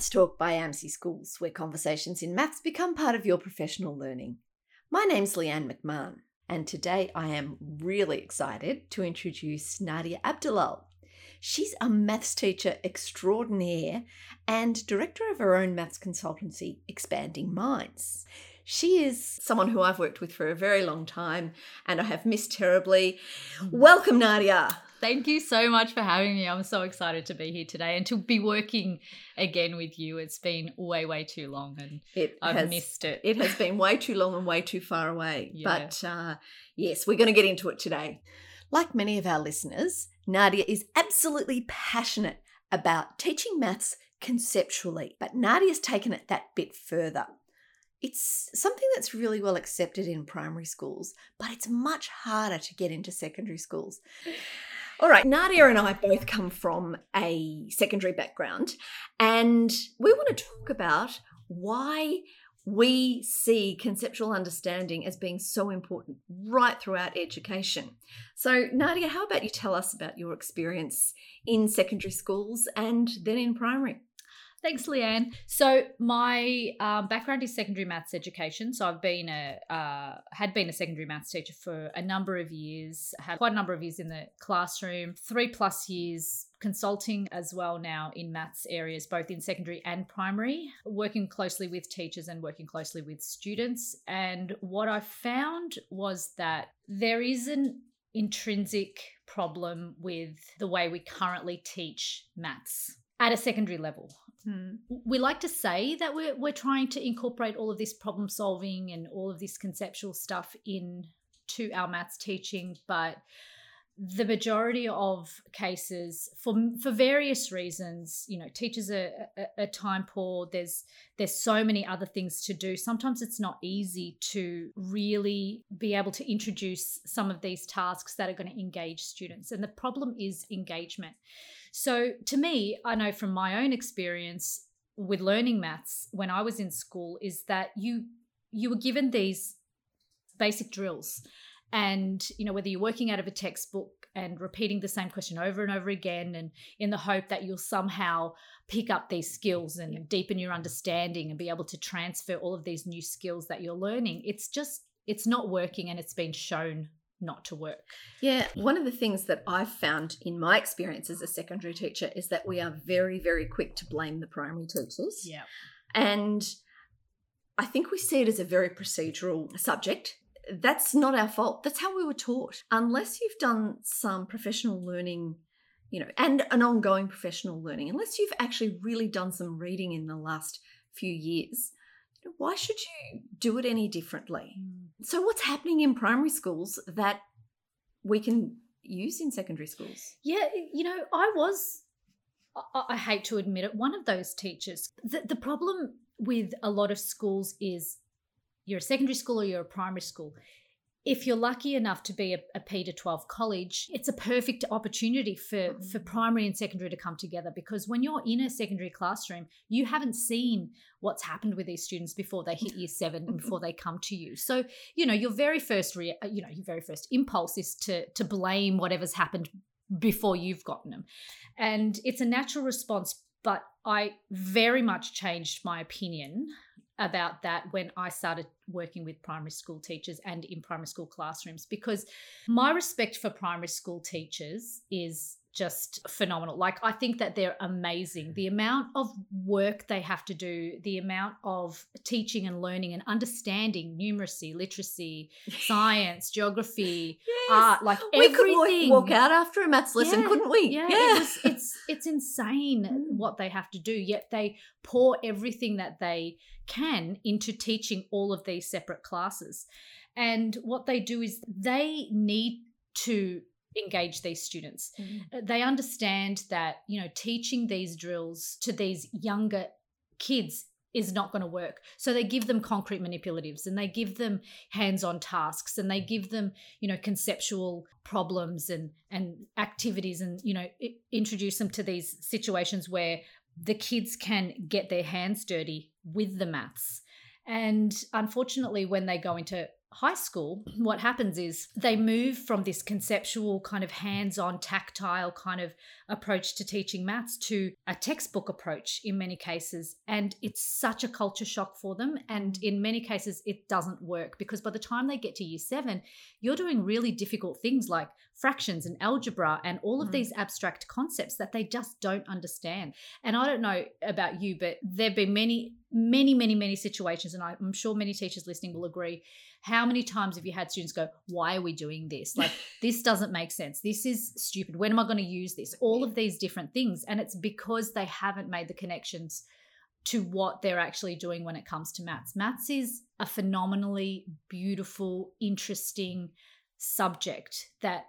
Maths Talk by AMSI Schools, where conversations in maths become part of your professional learning. My name's Leanne McMahon, and today I am really excited to introduce Nadia Abdulal. She's a maths teacher extraordinaire and director of her own maths consultancy, Expanding Minds. She is someone who I've worked with for a very long time and I have missed terribly. Welcome, Nadia. Thank you so much for having me. I'm so excited to be here today and to be working again with you. It's been way, way too long and It I've has, missed it. It has been way too long and way too far away. Yeah. But uh, yes, we're going to get into it today. Like many of our listeners, Nadia is absolutely passionate about teaching maths conceptually, but Nadia's taken it that bit further. It's something that's really well accepted in primary schools, but it's much harder to get into secondary schools. All right, Nadia and I both come from a secondary background, and we want to talk about why we see conceptual understanding as being so important right throughout education. So, Nadia, how about you tell us about your experience in secondary schools and then in primary? Thanks, Leanne. So my um, background is secondary maths education. So I've been a uh, had been a secondary maths teacher for a number of years. Had quite a number of years in the classroom, three plus years consulting as well now in maths areas, both in secondary and primary, working closely with teachers and working closely with students. And what I found was that there is an intrinsic problem with the way we currently teach maths at a secondary level Hmm. we like to say that we're, we're trying to incorporate all of this problem solving and all of this conceptual stuff into our maths teaching but the majority of cases for for various reasons you know teachers are, are, are time poor there's there's so many other things to do. Sometimes it's not easy to really be able to introduce some of these tasks that are going to engage students and the problem is engagement so, to me, I know from my own experience with learning maths when I was in school is that you you were given these basic drills and you know whether you're working out of a textbook and repeating the same question over and over again and in the hope that you'll somehow pick up these skills and Yeah. deepen your understanding and be able to transfer all of these new skills that you're learning it's just it's not working and it's been shown not to work Yeah, one of the things that I've found in my experience as a secondary teacher is that we are very, very quick to blame the primary teachers. yeah And I think we see it as a very procedural subject. That's not our fault. That's how we were taught. Unless you've done some professional learning, you know, and an ongoing professional learning, unless you've actually really done some reading in the last few years, why should you do it any differently? Mm. So, what's happening in primary schools that we can use in secondary schools? Yeah, you know, I was, I, I hate to admit it, one of those teachers. The, the problem with a lot of schools is you're a secondary school or you're a primary school. If you're lucky enough to be a, a P to 12 college, it's a perfect opportunity for, for primary and secondary to come together because when you're in a secondary classroom, you haven't seen what's happened with these students before they hit year seven and before they come to you. So, you know, your very first, rea- uh, you know, your very first impulse is to, to blame whatever's happened before you've gotten them. And it's a natural response, but I very much changed my opinion about that when I started working with primary school teachers and in primary school classrooms because my respect for primary school teachers is just phenomenal. Like, I think that they're amazing. The amount of work they have to do, the amount of teaching and learning and understanding numeracy, literacy, science, geography, art, like we could everything. walk, walk out after a maths lesson, Yeah, couldn't we? Yeah, It was, it's it's insane Mm. what they have to do. Yet they pour everything that they can into teaching all of these separate classes. And what they do is they need to engage these students. Mm. Uh, They understand that, you know, teaching these drills to these younger kids is not going to work. So they give them concrete manipulatives and they give them hands-on tasks and they give them, you know, conceptual problems and and activities and, you know, introduce them to these situations where the kids can get their hands dirty with the maths. And unfortunately when they go into high school, what happens is they move from this conceptual, kind of hands on, tactile kind of approach to teaching maths to a textbook approach in many cases. And it's such a culture shock for them. And in many cases, it doesn't work because by the time they get to year seven, you're doing really difficult things like fractions and algebra and all of mm. these abstract concepts that they just don't understand. And I don't know about you, but there have been many, many, many, many situations, and I'm sure many teachers listening will agree. How many times have you had students go, Why are we doing this? Like, this doesn't make sense. This is stupid. When am I going to use this? All of these different things. And it's because they haven't made the connections to what they're actually doing when it comes to maths. Maths is a phenomenally beautiful, interesting subject that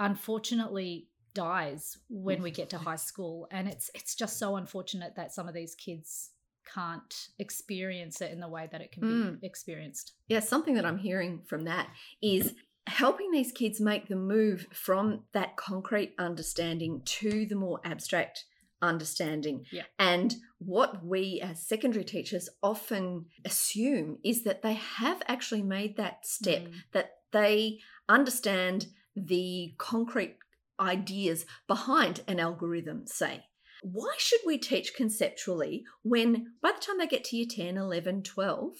unfortunately dies when we get to high school and it's it's just so unfortunate that some of these kids can't experience it in the way that it can mm. be experienced. Yeah, something that I'm hearing from that is helping these kids make the move from that concrete understanding to the more abstract understanding. Yeah. And what we as secondary teachers often assume is that they have actually made that step, mm. that they understand the concrete ideas behind an algorithm, say. Why should we teach conceptually when by the time they get to year 10, 11, 12,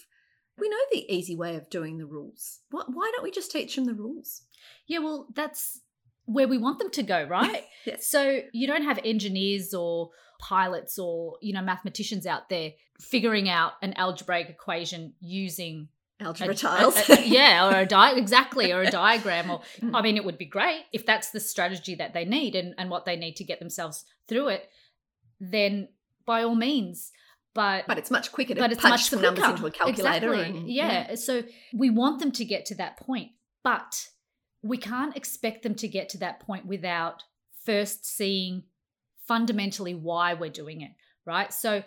we know the easy way of doing the rules? Why don't we just teach them the rules? Yeah, well, that's where we want them to go, right? yes. So you don't have engineers or pilots or, you know, mathematicians out there figuring out an algebraic equation using algebra a, tiles. A, a, yeah, or a di- exactly, or a diagram. Or mm. I mean, it would be great if that's the strategy that they need and, and what they need to get themselves through it. Then by all means. But but it's much quicker to but it's punch some quicker. numbers into a calculator. Exactly. And, yeah. yeah. So we want them to get to that point, but we can't expect them to get to that point without first seeing fundamentally why we're doing it right so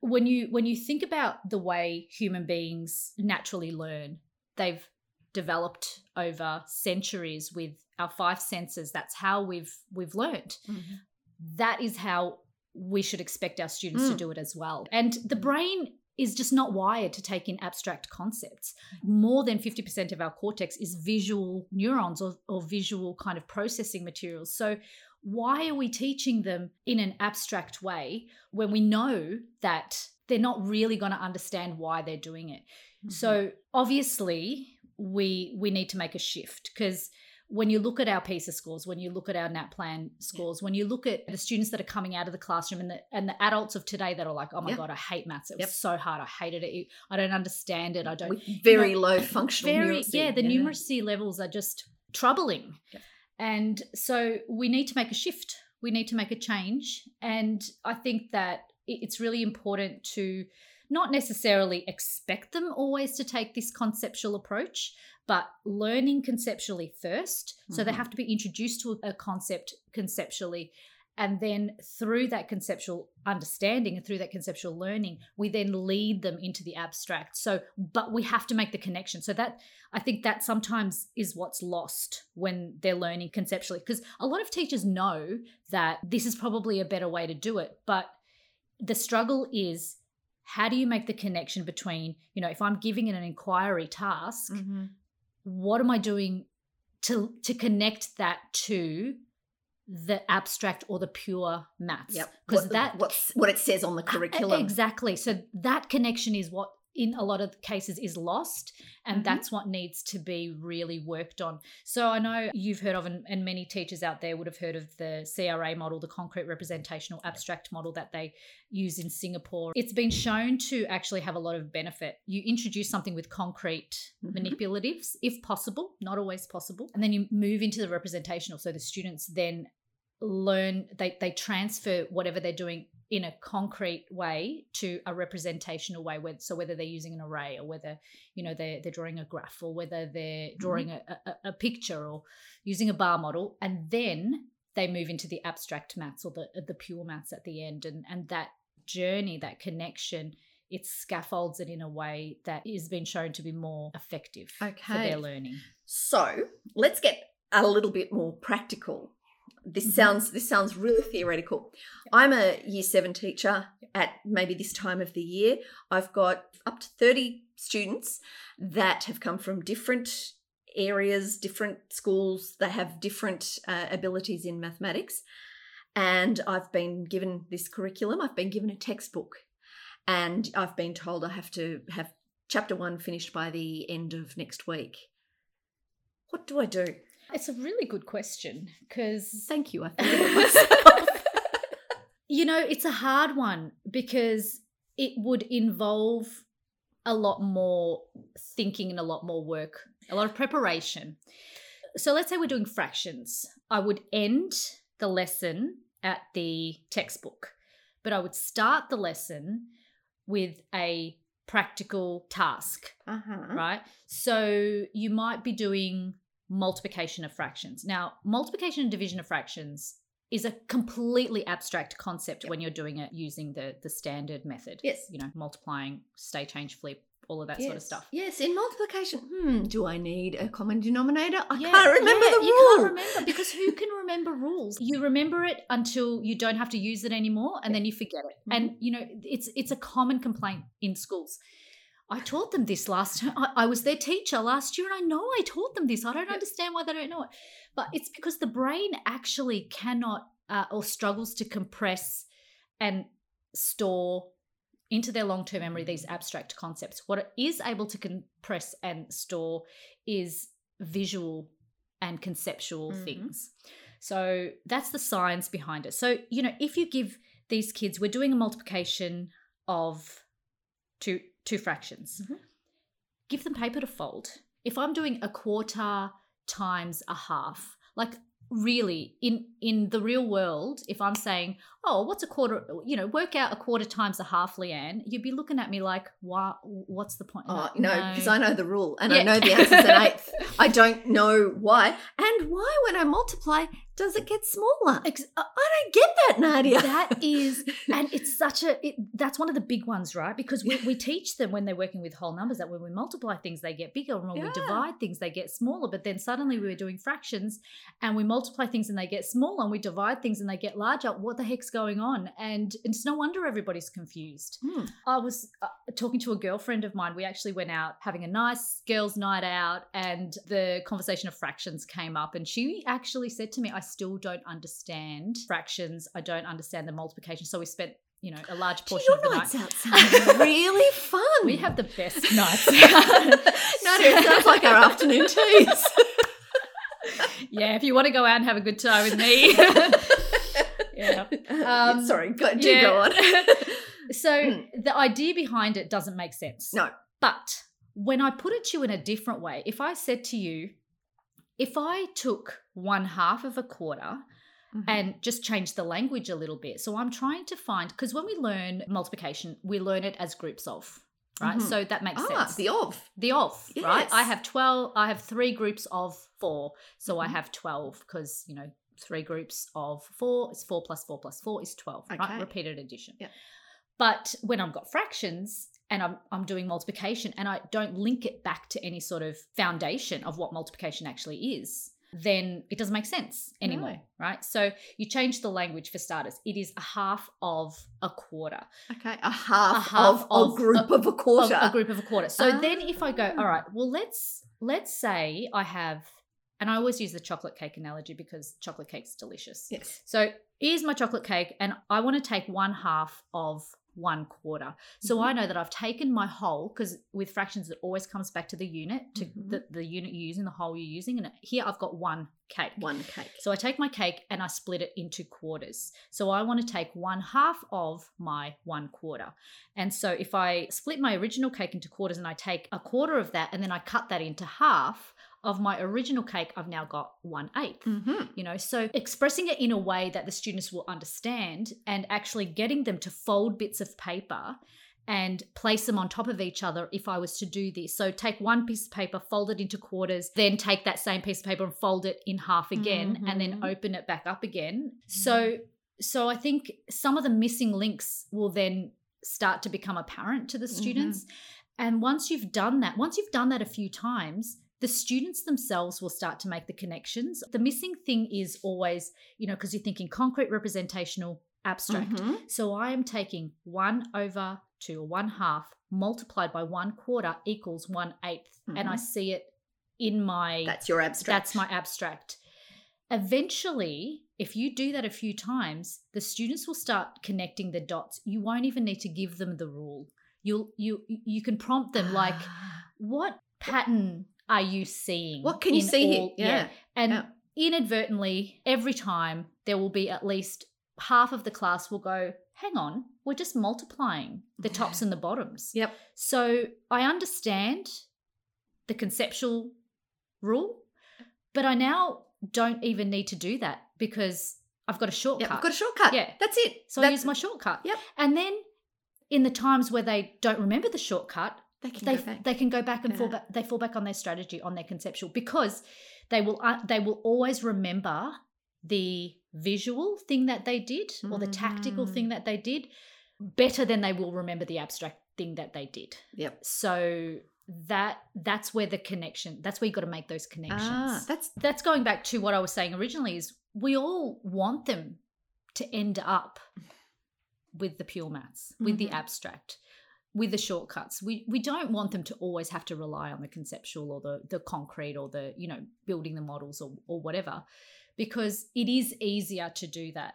when you when you think about the way human beings naturally learn they've developed over centuries with our five senses that's how we've we've learned mm-hmm. that is how we should expect our students mm. to do it as well and the brain is just not wired to take in abstract concepts. More than 50% of our cortex is visual neurons or, or, visual kind of processing materials. So why are we teaching them in an abstract way when we know that they're not really going to understand why they're doing it? Mm-hmm. So obviously, we we need to make a shift because when you look at our PISA scores, when you look at our NAPLAN scores, yeah. when you look at the students that are coming out of the classroom and the and the adults of today that are like, oh my yeah. god, I hate maths. It yep. was so hard. I hated it. I don't understand it. I don't. With very you know, low functional very, numeracy. Yeah, the yeah. numeracy levels are just troubling. Yep. And so we need to make a shift. We need to make a change. And I think that it's really important to not necessarily expect them always to take this conceptual approach, but learning conceptually 1st mm-hmm. So they mm-hmm. have to be introduced to a concept conceptually and then through that conceptual understanding and through that conceptual learning, we then lead them into the abstract. So, but we have to make the connection. So, that I think that sometimes is what's lost when they're learning conceptually. Because a lot of teachers know that this is probably a better way to do it. But the struggle is how do you make the connection between, you know, if I'm giving an inquiry task, mm-hmm. What am I doing to to connect that to the abstract or the pure maths. Yep. Because that what's what it says on the uh, curriculum. Exactly. So that connection is what in a lot of cases is lost and mm-hmm. that's what needs to be really worked on so i know you've heard of and, and, many teachers out there would have heard of the cra model the concrete representational abstract model that they use in singapore it's been shown to actually have a lot of benefit you introduce something with concrete mm-hmm. manipulatives if possible not always possible and then you move into the representational so the students then learn they they transfer whatever they're doing in a concrete way to a representational way where, so whether they're using an array or whether you know they're, they're drawing a graph or whether they're mm-hmm. drawing mm-hmm. a, a, a, picture or using a bar model and then they move into the abstract maths or the the pure maths at the end and and that journey that connection it scaffolds it in a way that has been shown to be more effective okay. for their learning so let's get a little bit more practical this Mhm. sounds this sounds really theoretical. I'm a year seven teacher at maybe this time of the year. I've got up to 30 students that have come from different areas, different schools. They have different uh, abilities in mathematics. And I've been given this curriculum, I've been given a textbook, and I've been told I have to have chapter one finished by the end of next week. What do I do? It's a really good question because Thank you. I you know it's a hard one because it would involve a lot more thinking and a lot more work, a lot of preparation. So let's say we're doing fractions. I would end the lesson at the textbook, but I would start the lesson with a practical task. uh-huh. right? So you might be doing multiplication of fractions. Now, multiplication and division of fractions is a completely abstract concept Yep. when you're doing it using the the standard method. Yes. You know, multiplying, stay, change, flip, all of that sort of stuff. Yes, in multiplication, hmm, do I need a common denominator? I Yeah, can't remember yeah, the rule. You can't remember because who can remember rules? You remember it until you don't have to use it anymore, and then you forget it. Mhm. And you know, it's it's a common complaint in schools. I taught them this last time. I, I was their teacher last year, and I know I taught them this. I don't Yep. understand why they don't know it, but it's because the brain actually cannot uh, or struggles to compress and store into their long term memory these abstract concepts. What it is able to compress and store is visual and conceptual Mhm. things. So that's the science behind it. So, you know, if you give these kids, we're doing a multiplication of two two fractions. Mhm. Give them paper to fold. If I'm doing a quarter times a half, like really in in the real world, if I'm saying, "Oh, what's a quarter?" You know, work out a quarter times a half, Leanne. You'd be looking at me like, "What? What's the point?" Oh, no, because I know the rule and Yeah. I know the answer's an eighth. I don't know why. And why, when I multiply, does it get smaller? Ex- I don't get that, Nadia. that is and it's such a it, that's one of the big ones right because we, we teach them when they're working with whole numbers that when we multiply things they get bigger and when we divide things they get smaller but then suddenly we were doing fractions and we multiply things and they get smaller and we divide things and they get larger what the heck's going on and it's no wonder everybody's confused Hmm. I was uh, talking to a girlfriend of mine. We actually went out having a nice girls' night out, and the conversation of fractions came up. And she actually said to me, I still don't understand fractions. I don't understand the multiplication. So we spent, you know, a large Gee, portion of your the nights night. out really fun. We have the best nights. No, it sounds like our afternoon teas. yeah, if you want to go out and have a good time with me. yeah. Um, Sorry, go, do yeah. go on. So Mm. the idea behind it doesn't make sense. no. But when I put it to you in a different way, if I said to you, if I took one half of a quarter Mm-hmm. and just changed the language a little bit, so I'm trying to find, because when we learn multiplication, we learn it as groups of, right? Mhm. So that makes ah, sense. the of. The of, right? I have 12, I have three groups of four. So I Mhm. have 12 because, you know, three groups of four is four plus four plus four is 12, Okay. right? Repeated addition. Yep. But when I've got fractions and I'm, I'm doing multiplication and I don't link it back to any sort of foundation of what multiplication actually is, then it doesn't make sense anymore, No. right? So you change the language for starters. It is a half of a quarter Okay, a half, A half of, a group a- of a quarter. of a group of a quarter. So then if I go, Ah. all right, well let's let's say I have and I always use the chocolate cake analogy because chocolate cake's delicious. Yes. So here's my chocolate cake and I want to take one half of one quarter. So Mhm. I know that I've taken my whole because with fractions it always comes back to the unit, to Mhm. the, the unit you're using, the whole you're using. And here I've got one cake. One cake. So I take my cake and I split it into quarters. So I want to take one half of my one quarter. And so if I split my original cake into quarters and I take a quarter of that and then I cut that into half of my original cake, I've now got one eighth. Mm-hmm. You know, so expressing it in a way that the students will understand and actually getting them to fold bits of paper and place them on top of each other if I was to do this. So take one piece of paper, fold it into quarters, then take that same piece of paper and fold it in half again and then Mhm. open it back up again. So so I think some of the missing links will then start to become apparent to the students. And once you've done that, once you've done that a few times, the students themselves will start to make the connections. The missing thing is always, you know, because you're thinking concrete, representational, abstract. Mhm. So I am taking one over two or one half multiplied by one quarter equals one eighth, and I Mhm. see it in my That's your abstract. that's my abstract. Eventually, if you do that a few times, the students will start connecting the dots. You won't even need to give them the rule. You'll you you can prompt them like, what pattern are you seeing? What can you see here? all- Yeah. And Yeah. inadvertently, every time there will be at least half of the class will go, hang on, we're just multiplying the tops and the bottoms. Yep. So I understand the conceptual rule, but I now don't even need to do that because I've got a Yep. shortcut. I've got a shortcut. Yeah. That's it. so I That's- use my shortcut. Yep. And then in the times where they don't remember the shortcut, they can they go back. they can go back and fall back they fall back on their strategy on their conceptual because they will uh, they will always remember the visual thing that they did or the tactical Mhm. thing that they did better than they will remember the abstract thing that they did Yep. so that that's where the connection that's where you got to make those connections Ah, that's that's going back to what i was saying originally is we all want them to end up with the pure maths with the Mhm. abstract with the shortcuts. We we don't want them to always have to rely on the conceptual or the the concrete or the you know building the models or or whatever because it is easier to do that.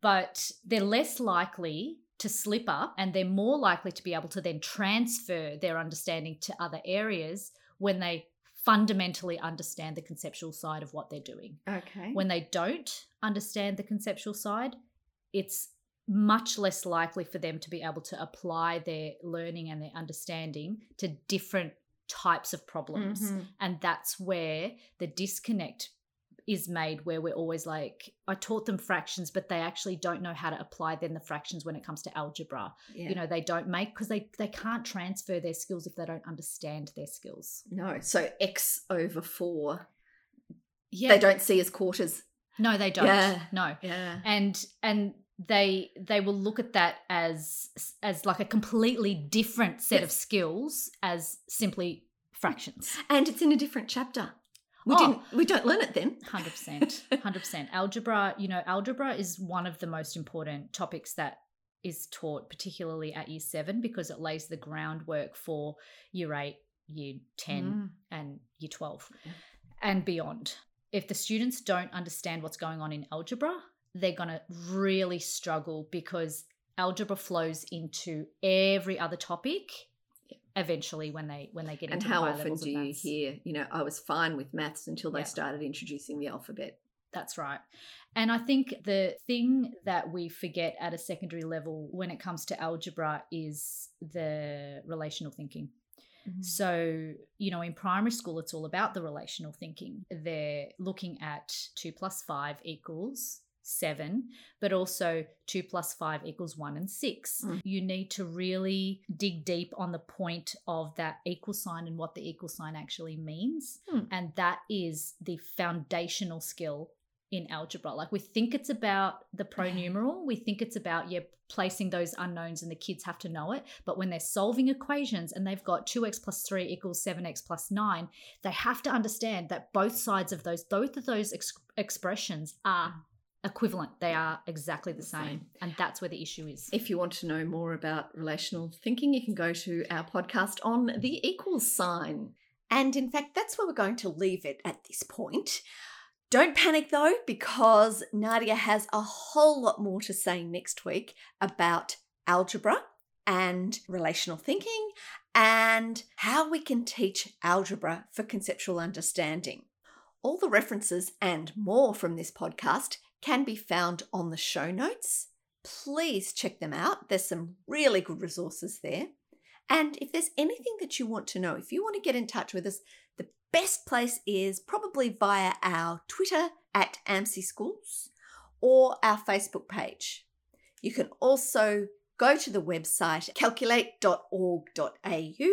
But they're less likely to slip up and they're more likely to be able to then transfer their understanding to other areas when they fundamentally understand the conceptual side of what they're doing. Okay. when they don't understand the conceptual side, it's much less likely for them to be able to apply their learning and their understanding to different types of problems. Mhm. And that's where the disconnect is made, where we're always like, I taught them fractions, but they actually don't know how to apply then the fractions when it comes to algebra. Yeah. You know, they don't make because they, they can't transfer their skills if they don't understand their skills. no. So x over four, Yeah. they don't see as quarters. No, they don't. Yeah. No. Yeah. and and they they will look at that as as like a completely different set of skills as simply fractions And it's in a different chapter. We Oh. didn't. We don't learn it then. 100% 100% algebra you know algebra is one of the most important topics that is taught particularly at year 7 because it lays the groundwork for year 8 year 10 Mm. and year 12 Yeah. and beyond. If the students don't understand what's going on in algebra, they're going to really struggle because algebra flows into every other topic eventually when they when they get And into how often do you hear, you know, I was fine with maths until they Yeah. started introducing the alphabet? That's right. And I think the thing that we forget at a secondary level when it comes to algebra is the relational thinking. Mm-hmm. So, you know, in primary school, it's all about the relational thinking. They're looking at two plus five equals seven, but also two plus five equals one and six. Mm. You need to really dig deep on the point of that equal sign and what the equal sign actually means. Hmm. And that is the foundational skill in algebra. Like we think it's about the pronumeral, we think it's about yeah placing those unknowns and the kids have to know it. But when they're solving equations and they've got 2x plus 3 equals 7x plus 9, they have to understand that both sides of those, both of those ex- expressions are equivalent. They are exactly the The same. same. And that's where the issue is. If you want to know more about relational thinking, you can go to our podcast on the equals sign. And in fact, that's where we're going to leave it at this point. Don't panic though, because Nadia has a whole lot more to say next week about algebra and relational thinking and how we can teach algebra for conceptual understanding. All the references and more from this podcast can be found on the show notes please check them out. There's some really good resources there. And if there's anything that you want to know, if you want to get in touch with us, the best place is probably via our Twitter at AMSI Schools or our Facebook page. You can also go to the website calculate.org.au,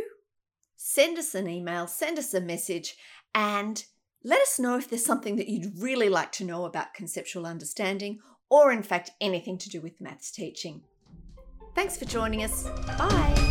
send us an email, send us a message, and let us know if there's something that you'd really like to know about conceptual understanding or, in fact, anything to do with maths teaching. Thanks for joining us. Bye.